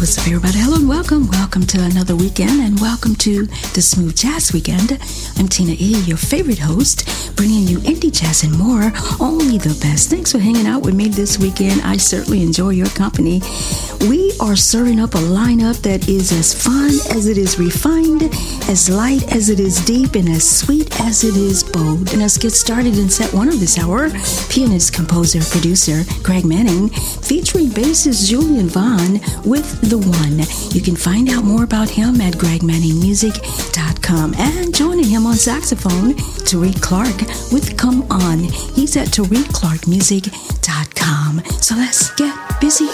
What's up, everybody? Hello and welcome. Welcome to another weekend and welcome to the Smooth Jazz Weekend. I'm Tina E., your favorite host, bringing you indie jazz and more. Only the best. Thanks for hanging out with me this weekend. I certainly enjoy your company. We are serving up a lineup that is as fun as it is refined, as light as it is deep, and as sweet as it is bold. And let's get started in set one of this hour. Pianist, composer, producer Greg Manning, featuring bassist Julian Vaughn with The One. You can find out more about him at gregmanningmusic.com. And joining him on saxophone, Tarik Clark with Come On. He's at tarikclarkmusic.com. So let's get busy.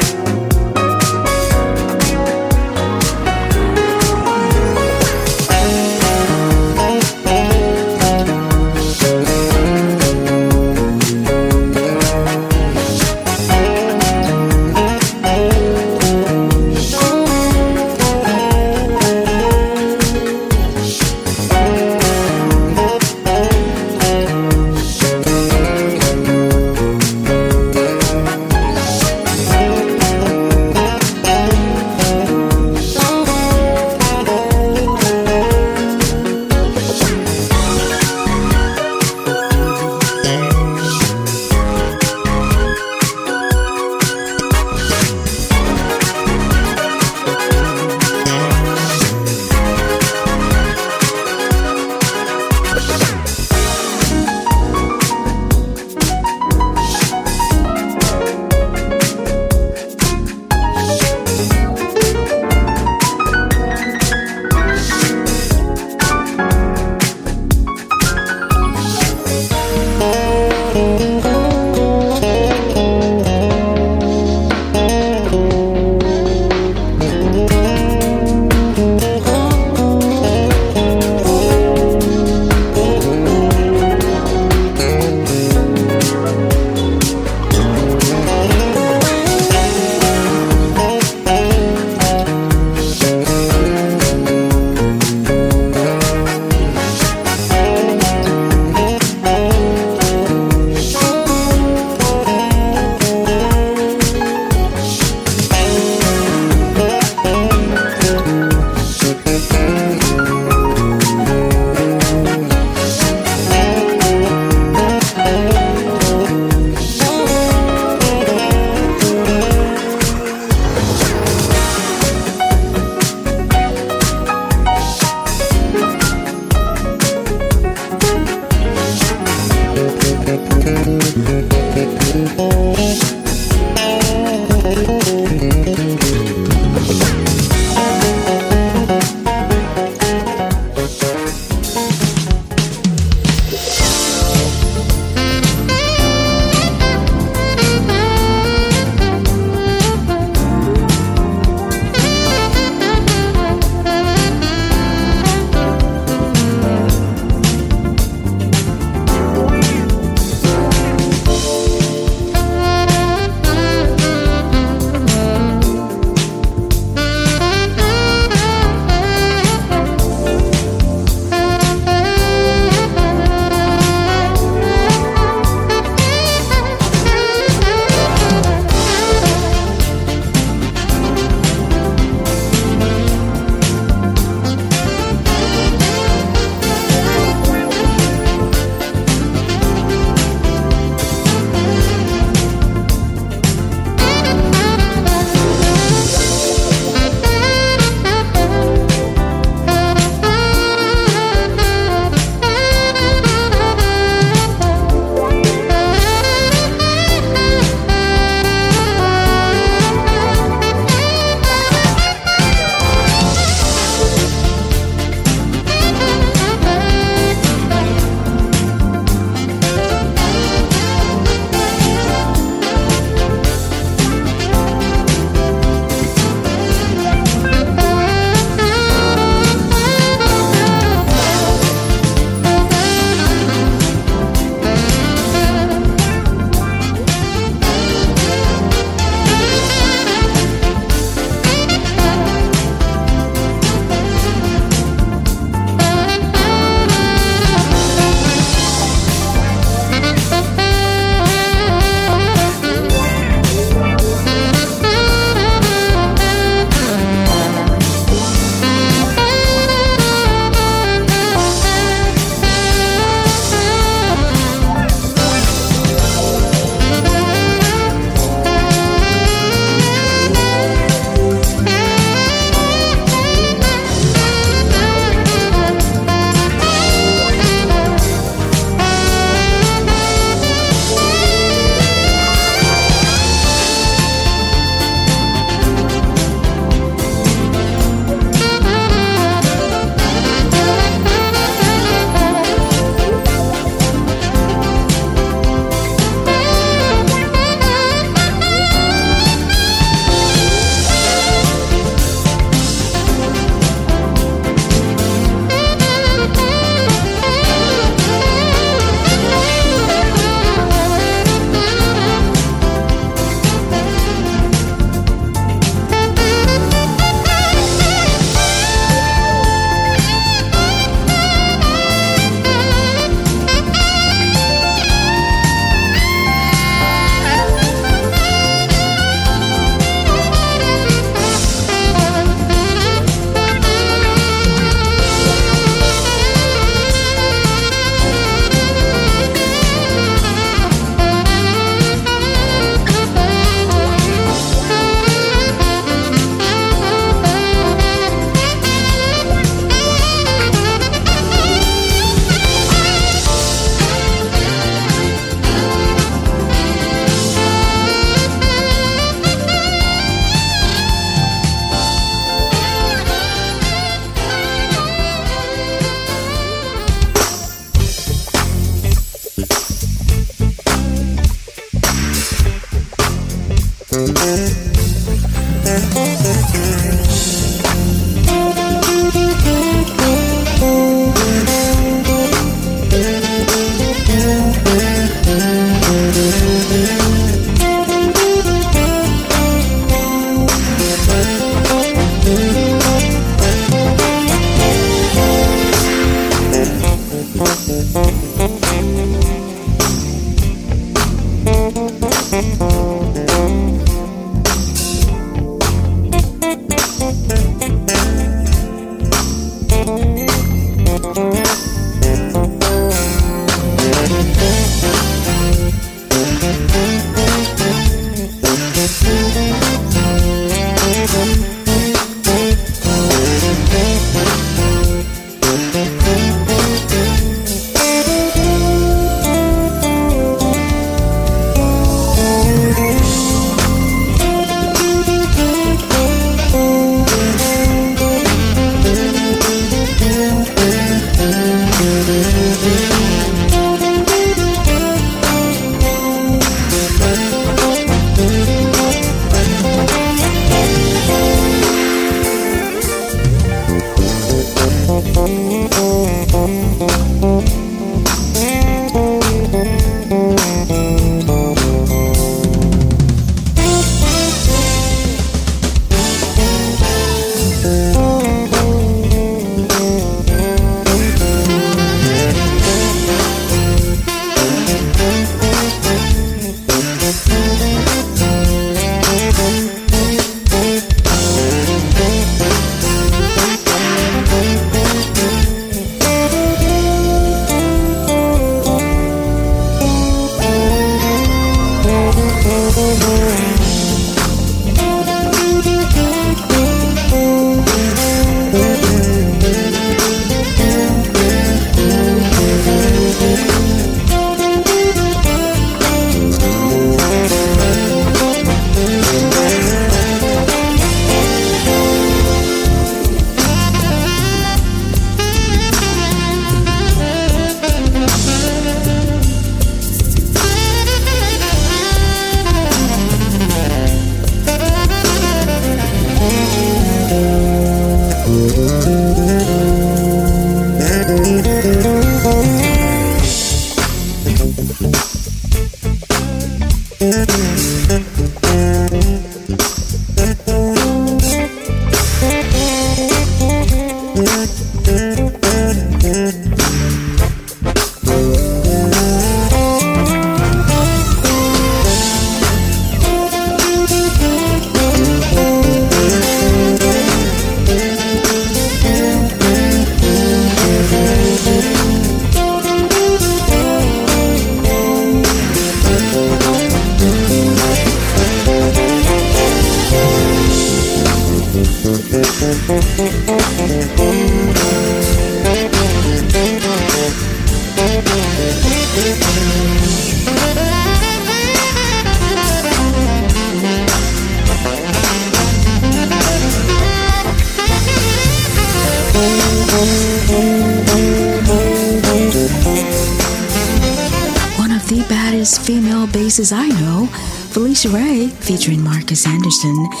Marcus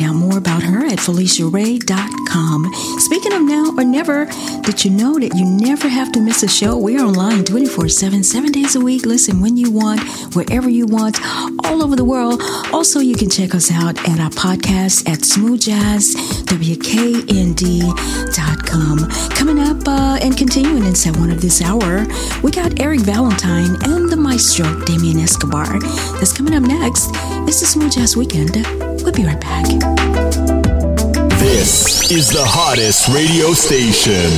find out more about her at PhyliciaRae.com. Speaking of Now or Never, did you know that you never have to miss a show? We're online 24 7, seven days a week. Listen when you want, wherever you want, all over the world. Also, you can check us out at our podcast at smoothjazzwknd.com. Coming up uh, and continuing in set one of this hour, we got Eric Valentine and the maestro Damien Escobar. That's coming up next. It's the Smooth Jazz Weekend. We'll be right back. This is the hottest radio station.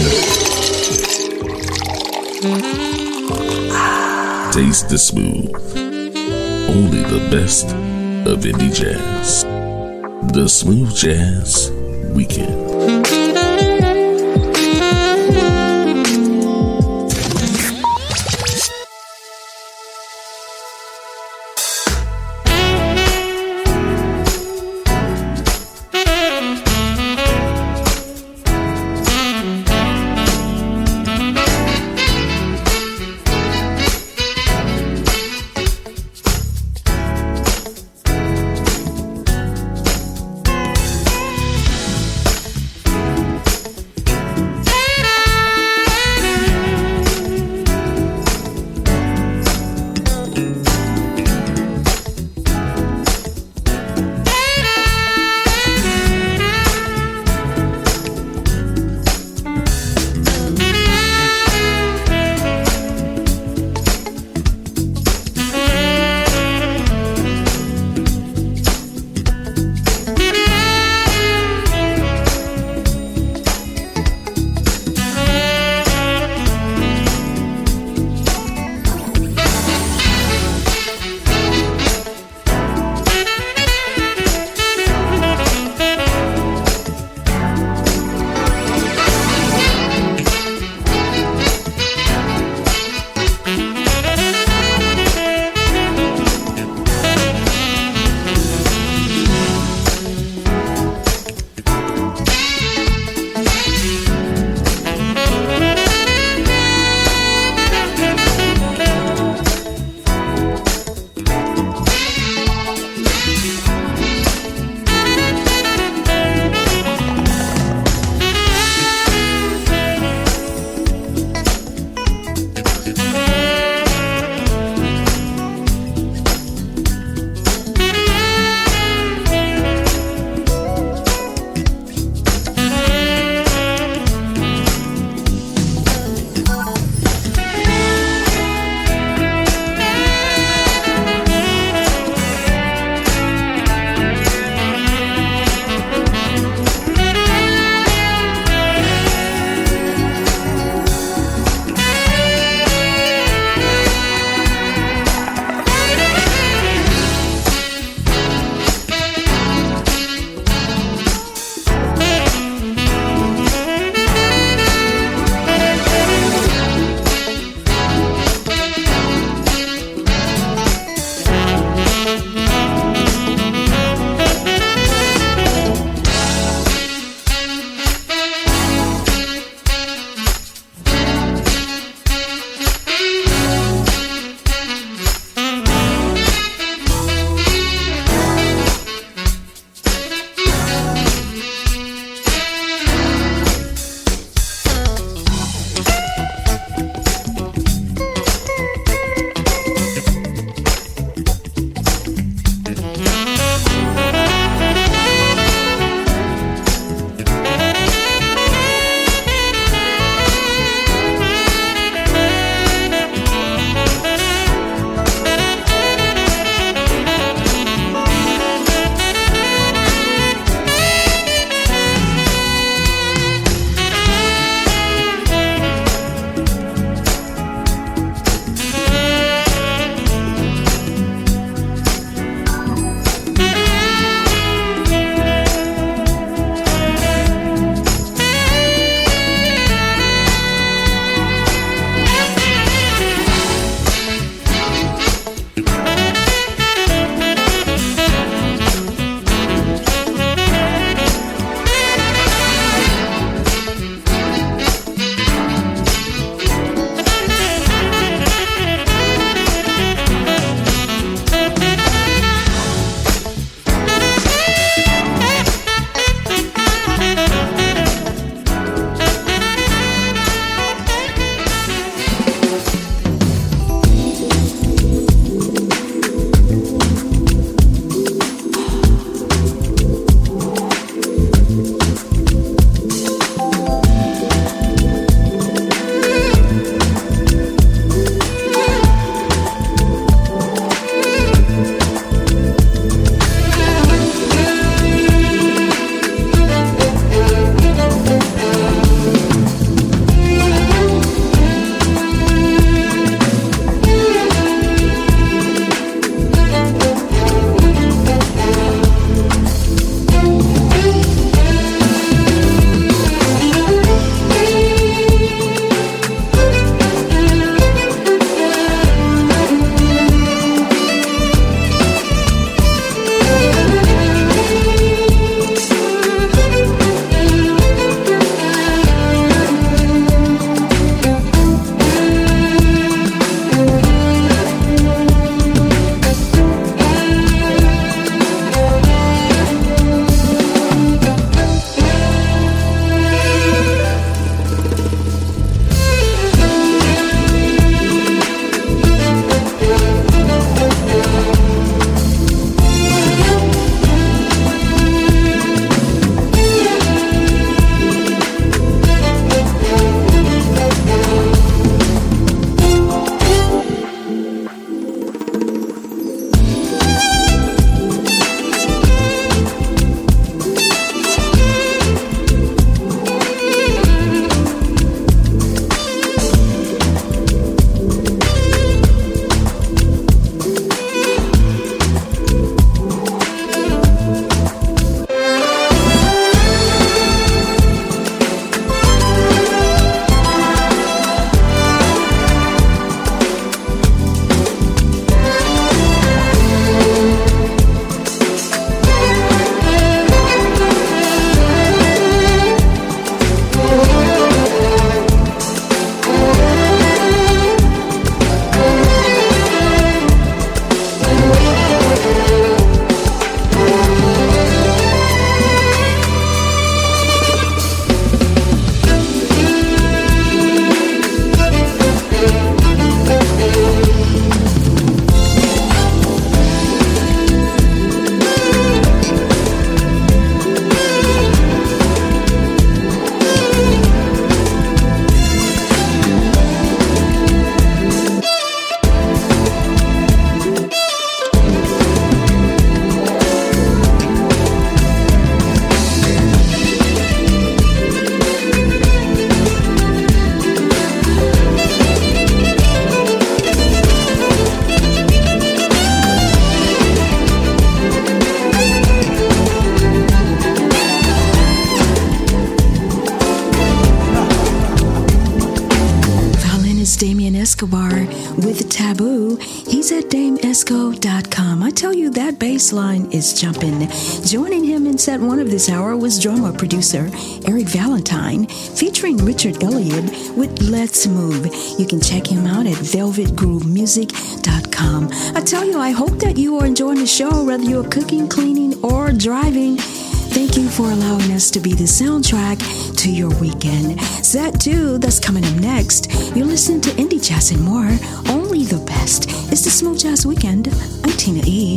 Mm-hmm. Taste the smooth. Only the best of indie jazz. The Smooth Jazz Weekend. This hour was drama producer Eric Valentine, featuring Richard Elliott with Let's Move. You can check him out at VelvetGrooveMusic.com. I tell you, I hope that you are enjoying the show, whether you're cooking, cleaning, or driving. Thank you for allowing us to be the soundtrack to your weekend. Set 2, that's coming up next. You're listening to Indie Jazz and more. Only the best. It's the Smooth Jazz Weekend. I'm Tina E.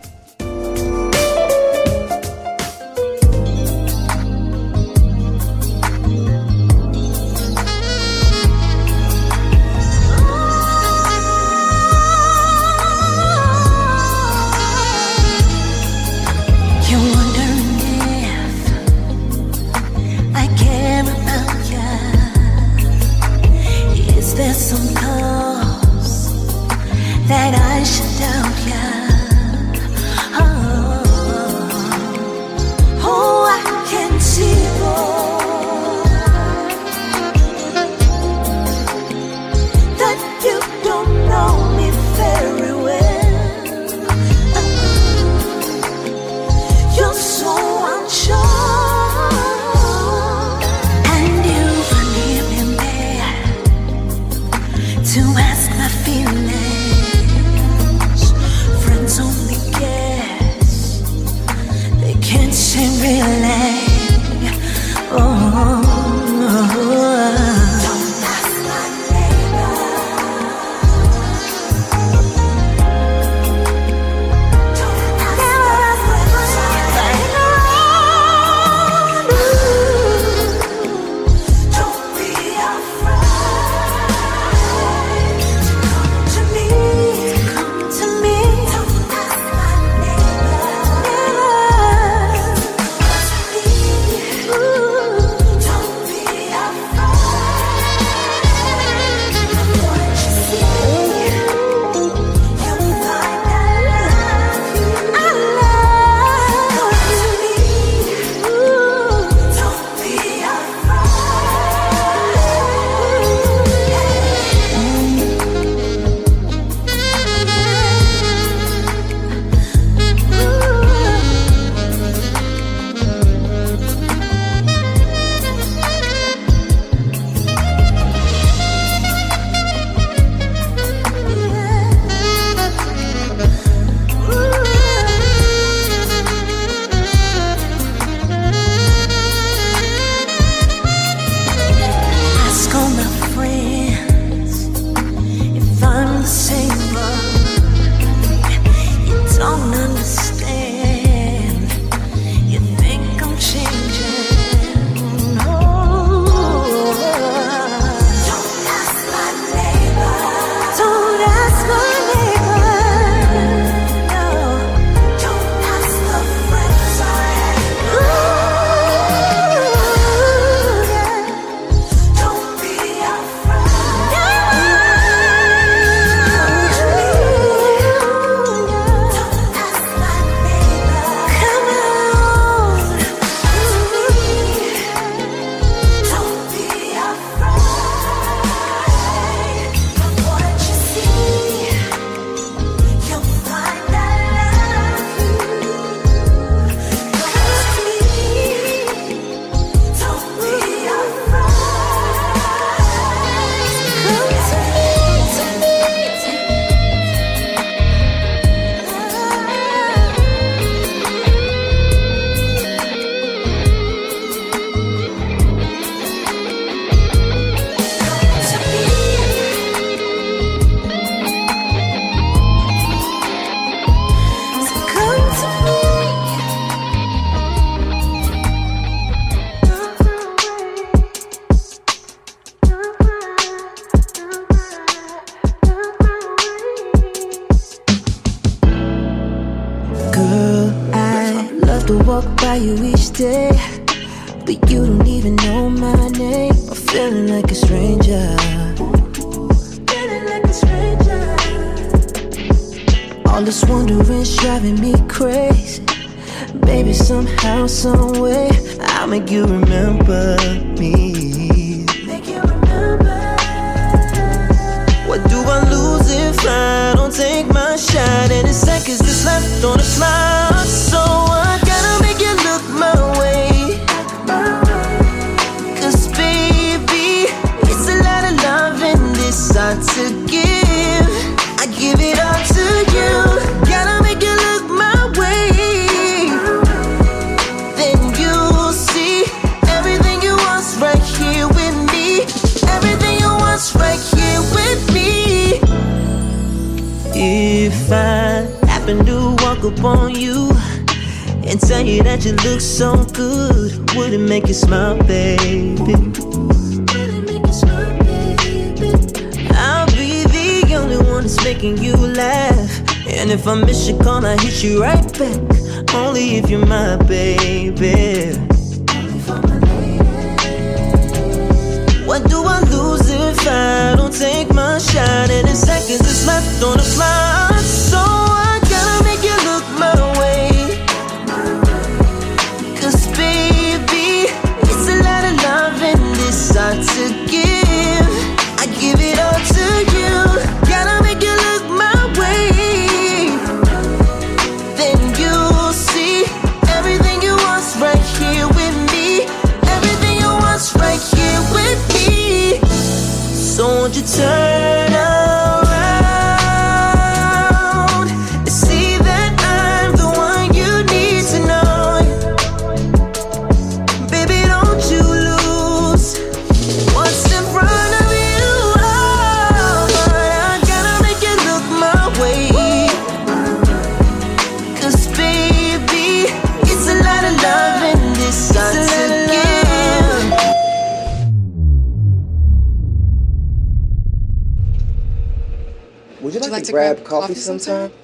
coffee, coffee sometime? sometime?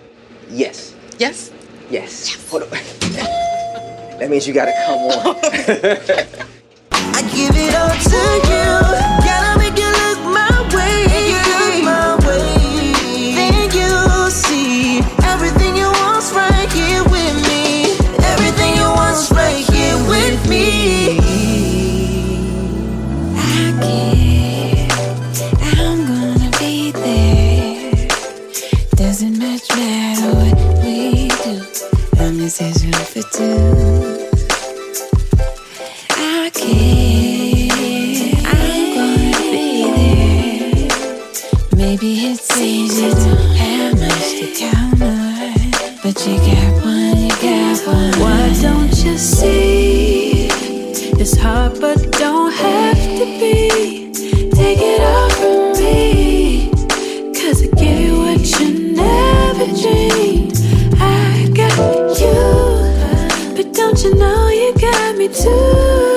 Yes. Yes? Yes. yes. Hold on. that means you gotta come on. I give it all to you. I got you, but don't you know you got me too?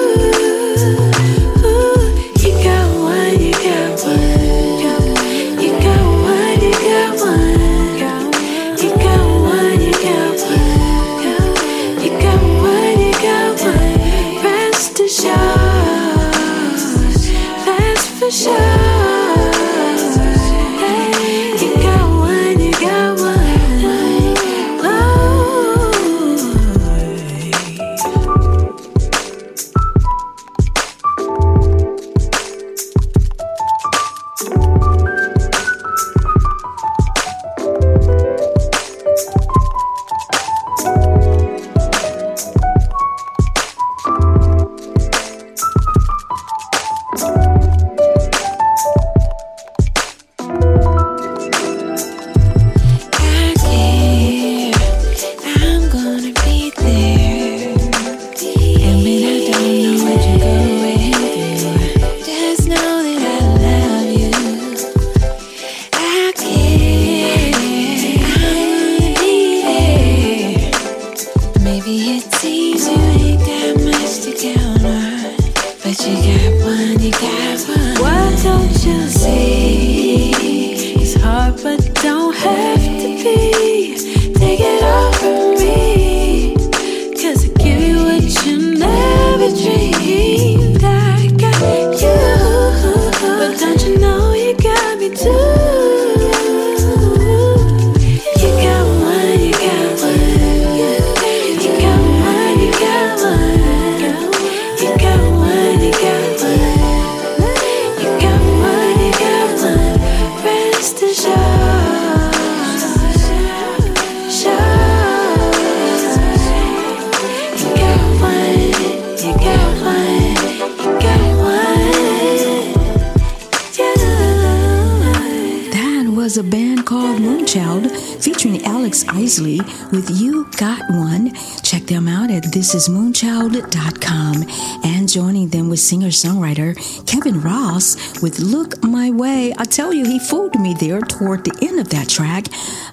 Isley with You Got One. Check them out at thisismoonchild.com. And joining them with singer songwriter Kevin Ross with Look My Way. I tell you, he fooled me there toward the end of that track.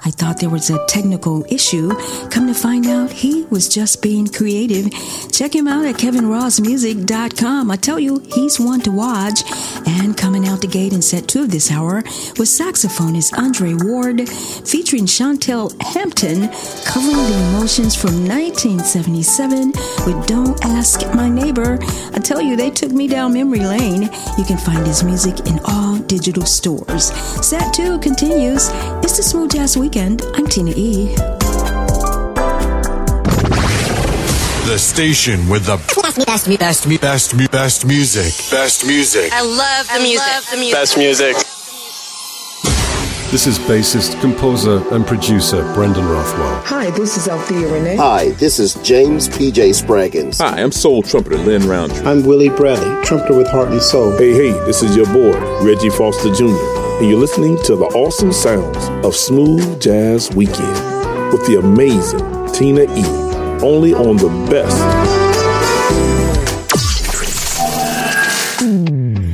I thought there was a technical issue. Come to find out, he was just being creative. Check him out at kevinrossmusic.com. I tell you, he's one to watch. And coming out the gate in set two of this hour was saxophonist Andre Ward, featuring Chantel Hampton, covering the emotions from 1977 with Don't Ask My Neighbor. I tell you, they took me down memory lane. You can find his music in all digital stores. Set two continues. It's the Smooth Jazz Weekend. I'm Tina E. The station with the best, best, best, best, best music. Best music. I love the music. the music. Best music. This is bassist, composer, and producer Brendan Rothwell. Hi, this is Althea Renee. Hi, this is James P.J. Spraggins. Hi, I'm soul trumpeter Lynn Roundtree. I'm Willie Bradley, trumpeter with Heart and Soul. Hey, hey, this is your boy, Reggie Foster Jr., and you're listening to the awesome sounds of Smooth Jazz Weekend with the amazing Tina E. Only on the best. It's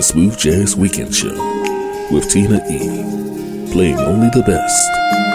the Smooth Jazz Weekend Show with Tina E. Playing only the best.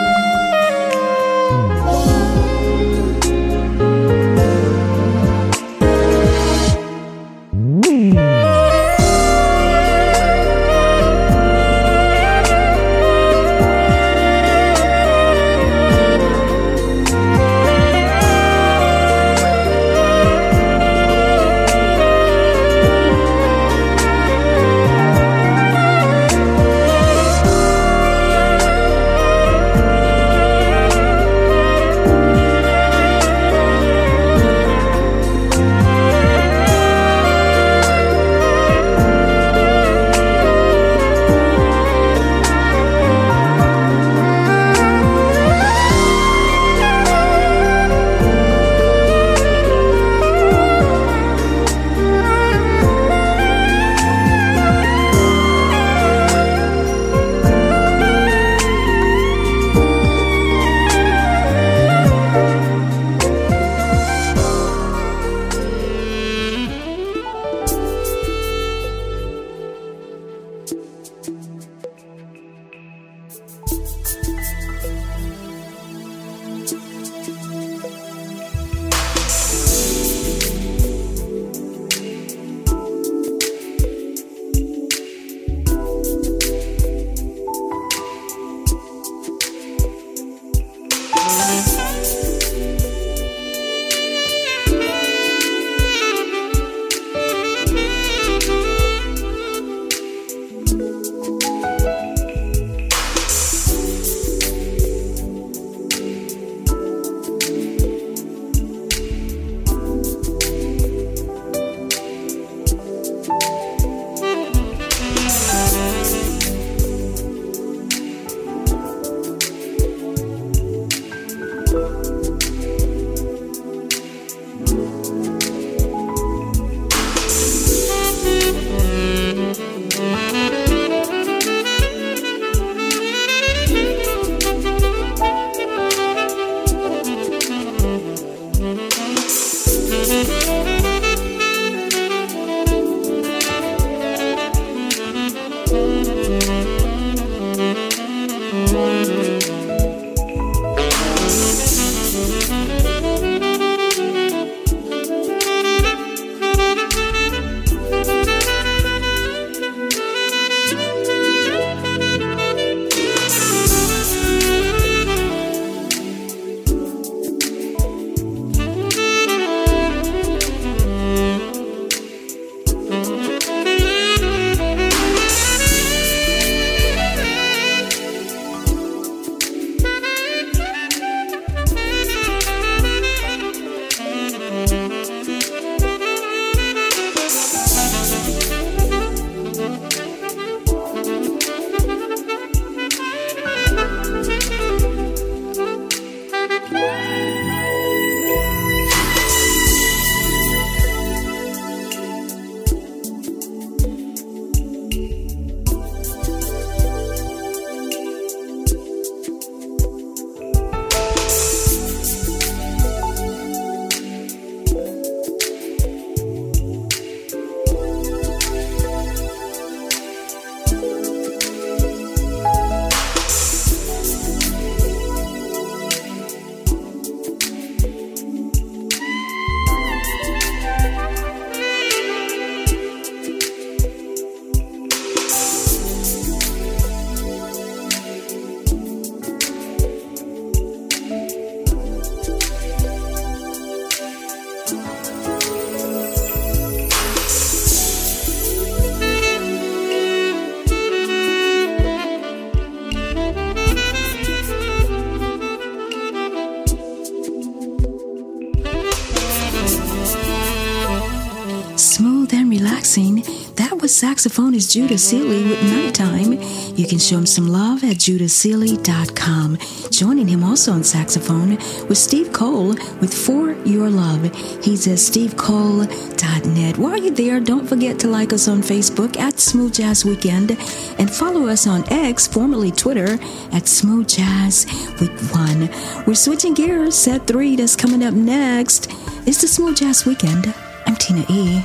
Judah Sealy with Nighttime. You can show him some love at judahsealy.com. Joining him also on saxophone was Steve Cole with For Your Love. He's at stevecole.net. While you're there, don't forget to like us on Facebook at Smooth Jazz Weekend and follow us on X, formerly Twitter, at Smooth Jazz Week 1. We're switching gears. Set 3 that's coming up next. It's the Smooth Jazz Weekend. I'm Tina E.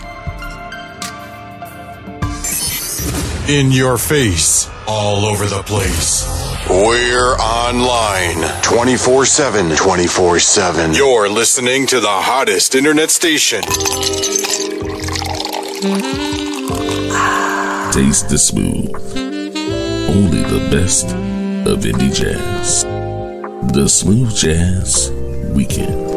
In your face, all over the place. We're online 24 7. 24 7. You're listening to the hottest internet station. Mm-hmm. Taste the smooth. Only the best of indie jazz. The Smooth Jazz Weekend.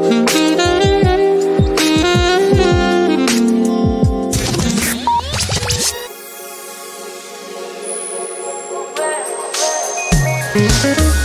Thank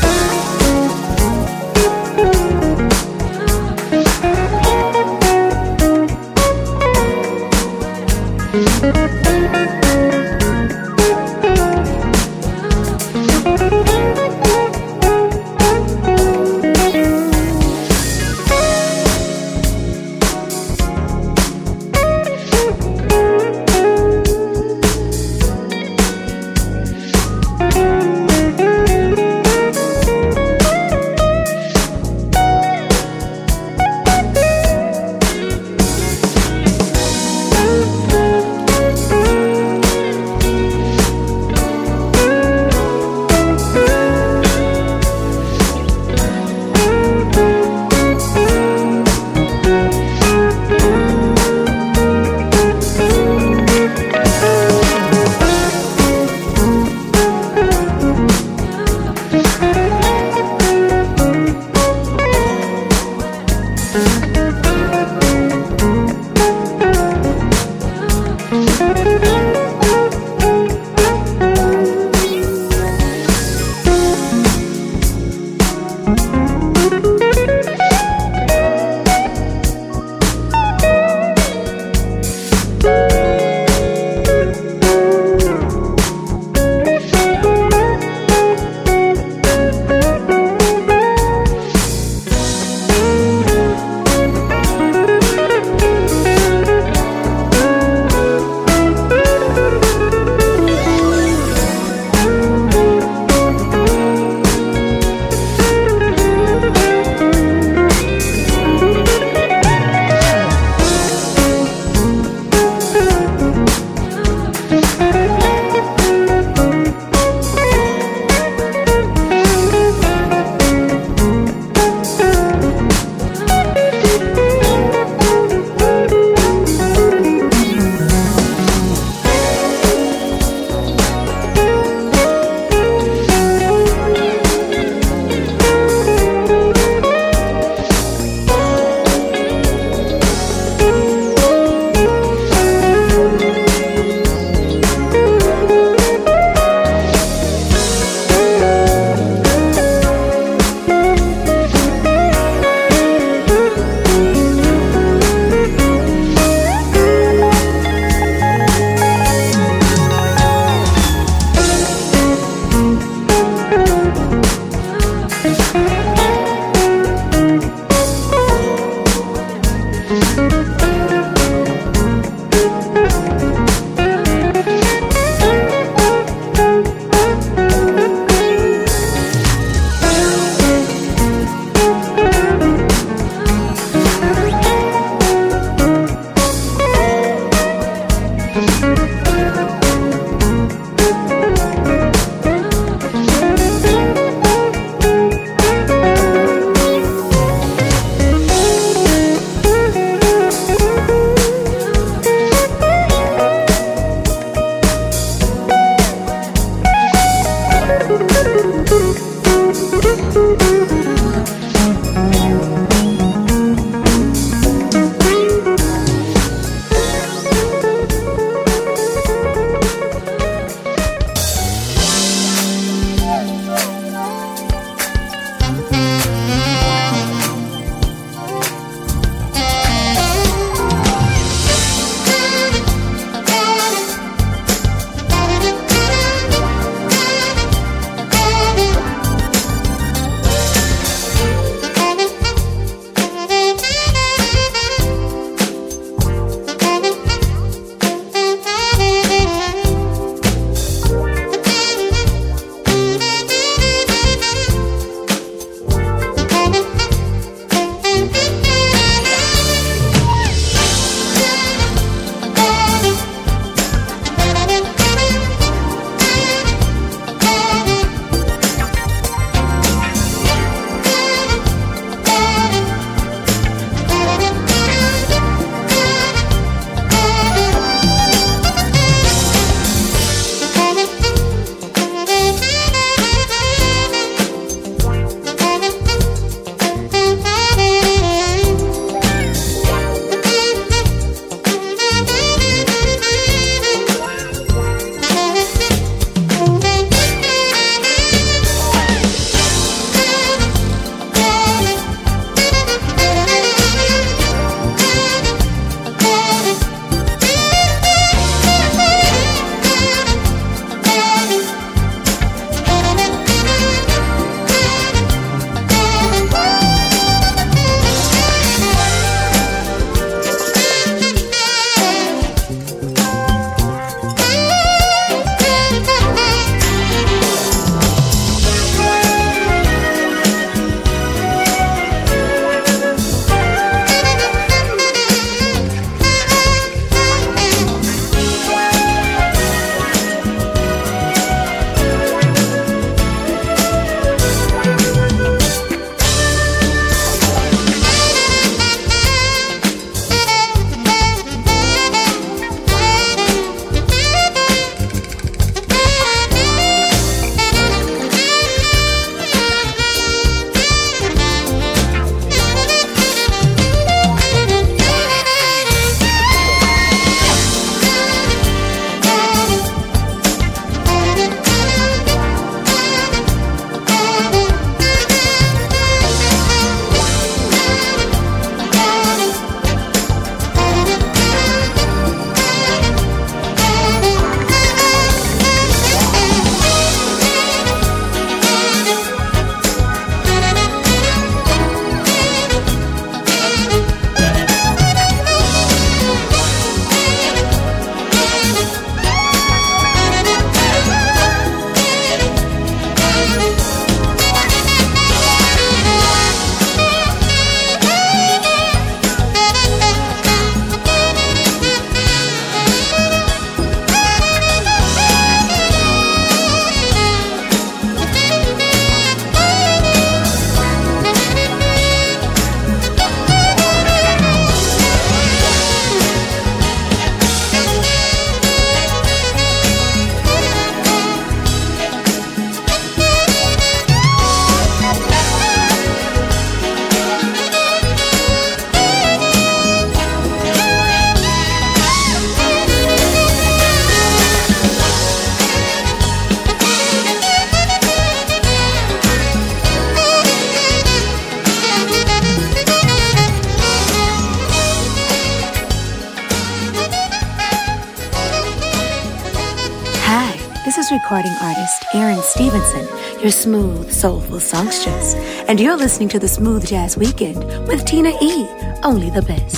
Smooth, soulful songstress. And you're listening to the Smooth Jazz Weekend with Tina E. Only the best.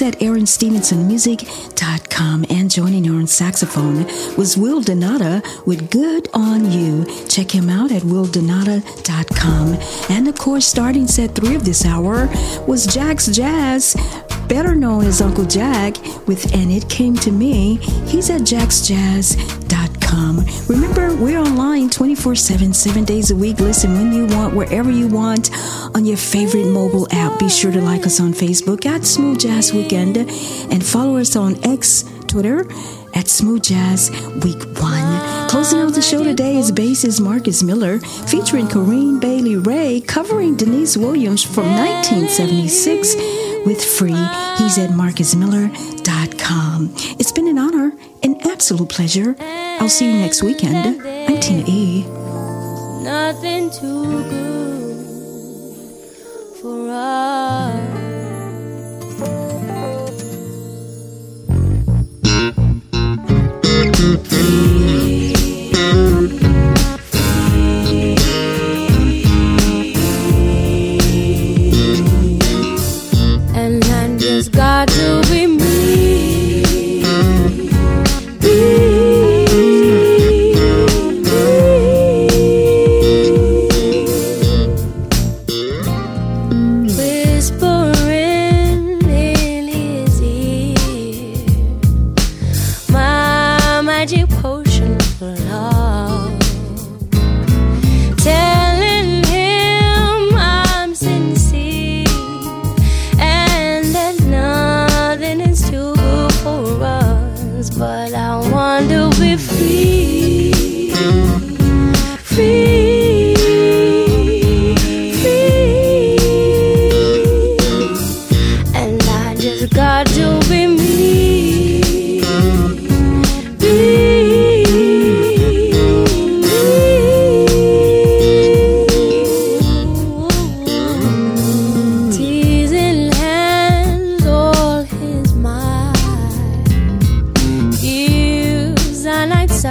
She's at erinstevensonmusic.com and joining her on saxophone was Will Donato with Good on You. Check him out at willdonato.com. And of course, starting set three of this hour was Jack's Jazz better known as Uncle Jack, with And It Came to Me. He's at jacksjazz.com. Remember, we're online 24 7, seven days a week. Listen when you want, wherever you want, on your favorite mobile app. Be sure to like us on Facebook at Smooth Jazz Weekend and follow us on X, Twitter at Smooth Jazz Week 1. Closing out the show today is bassist Marcus Miller featuring Corinne Bailey Rae covering Deniece Williams from 1976 with Free. He's at marcusmiller.com. It's been an honor, an absolute pleasure. I'll see you next weekend. I'm Tina E. nothing too good for us. Gives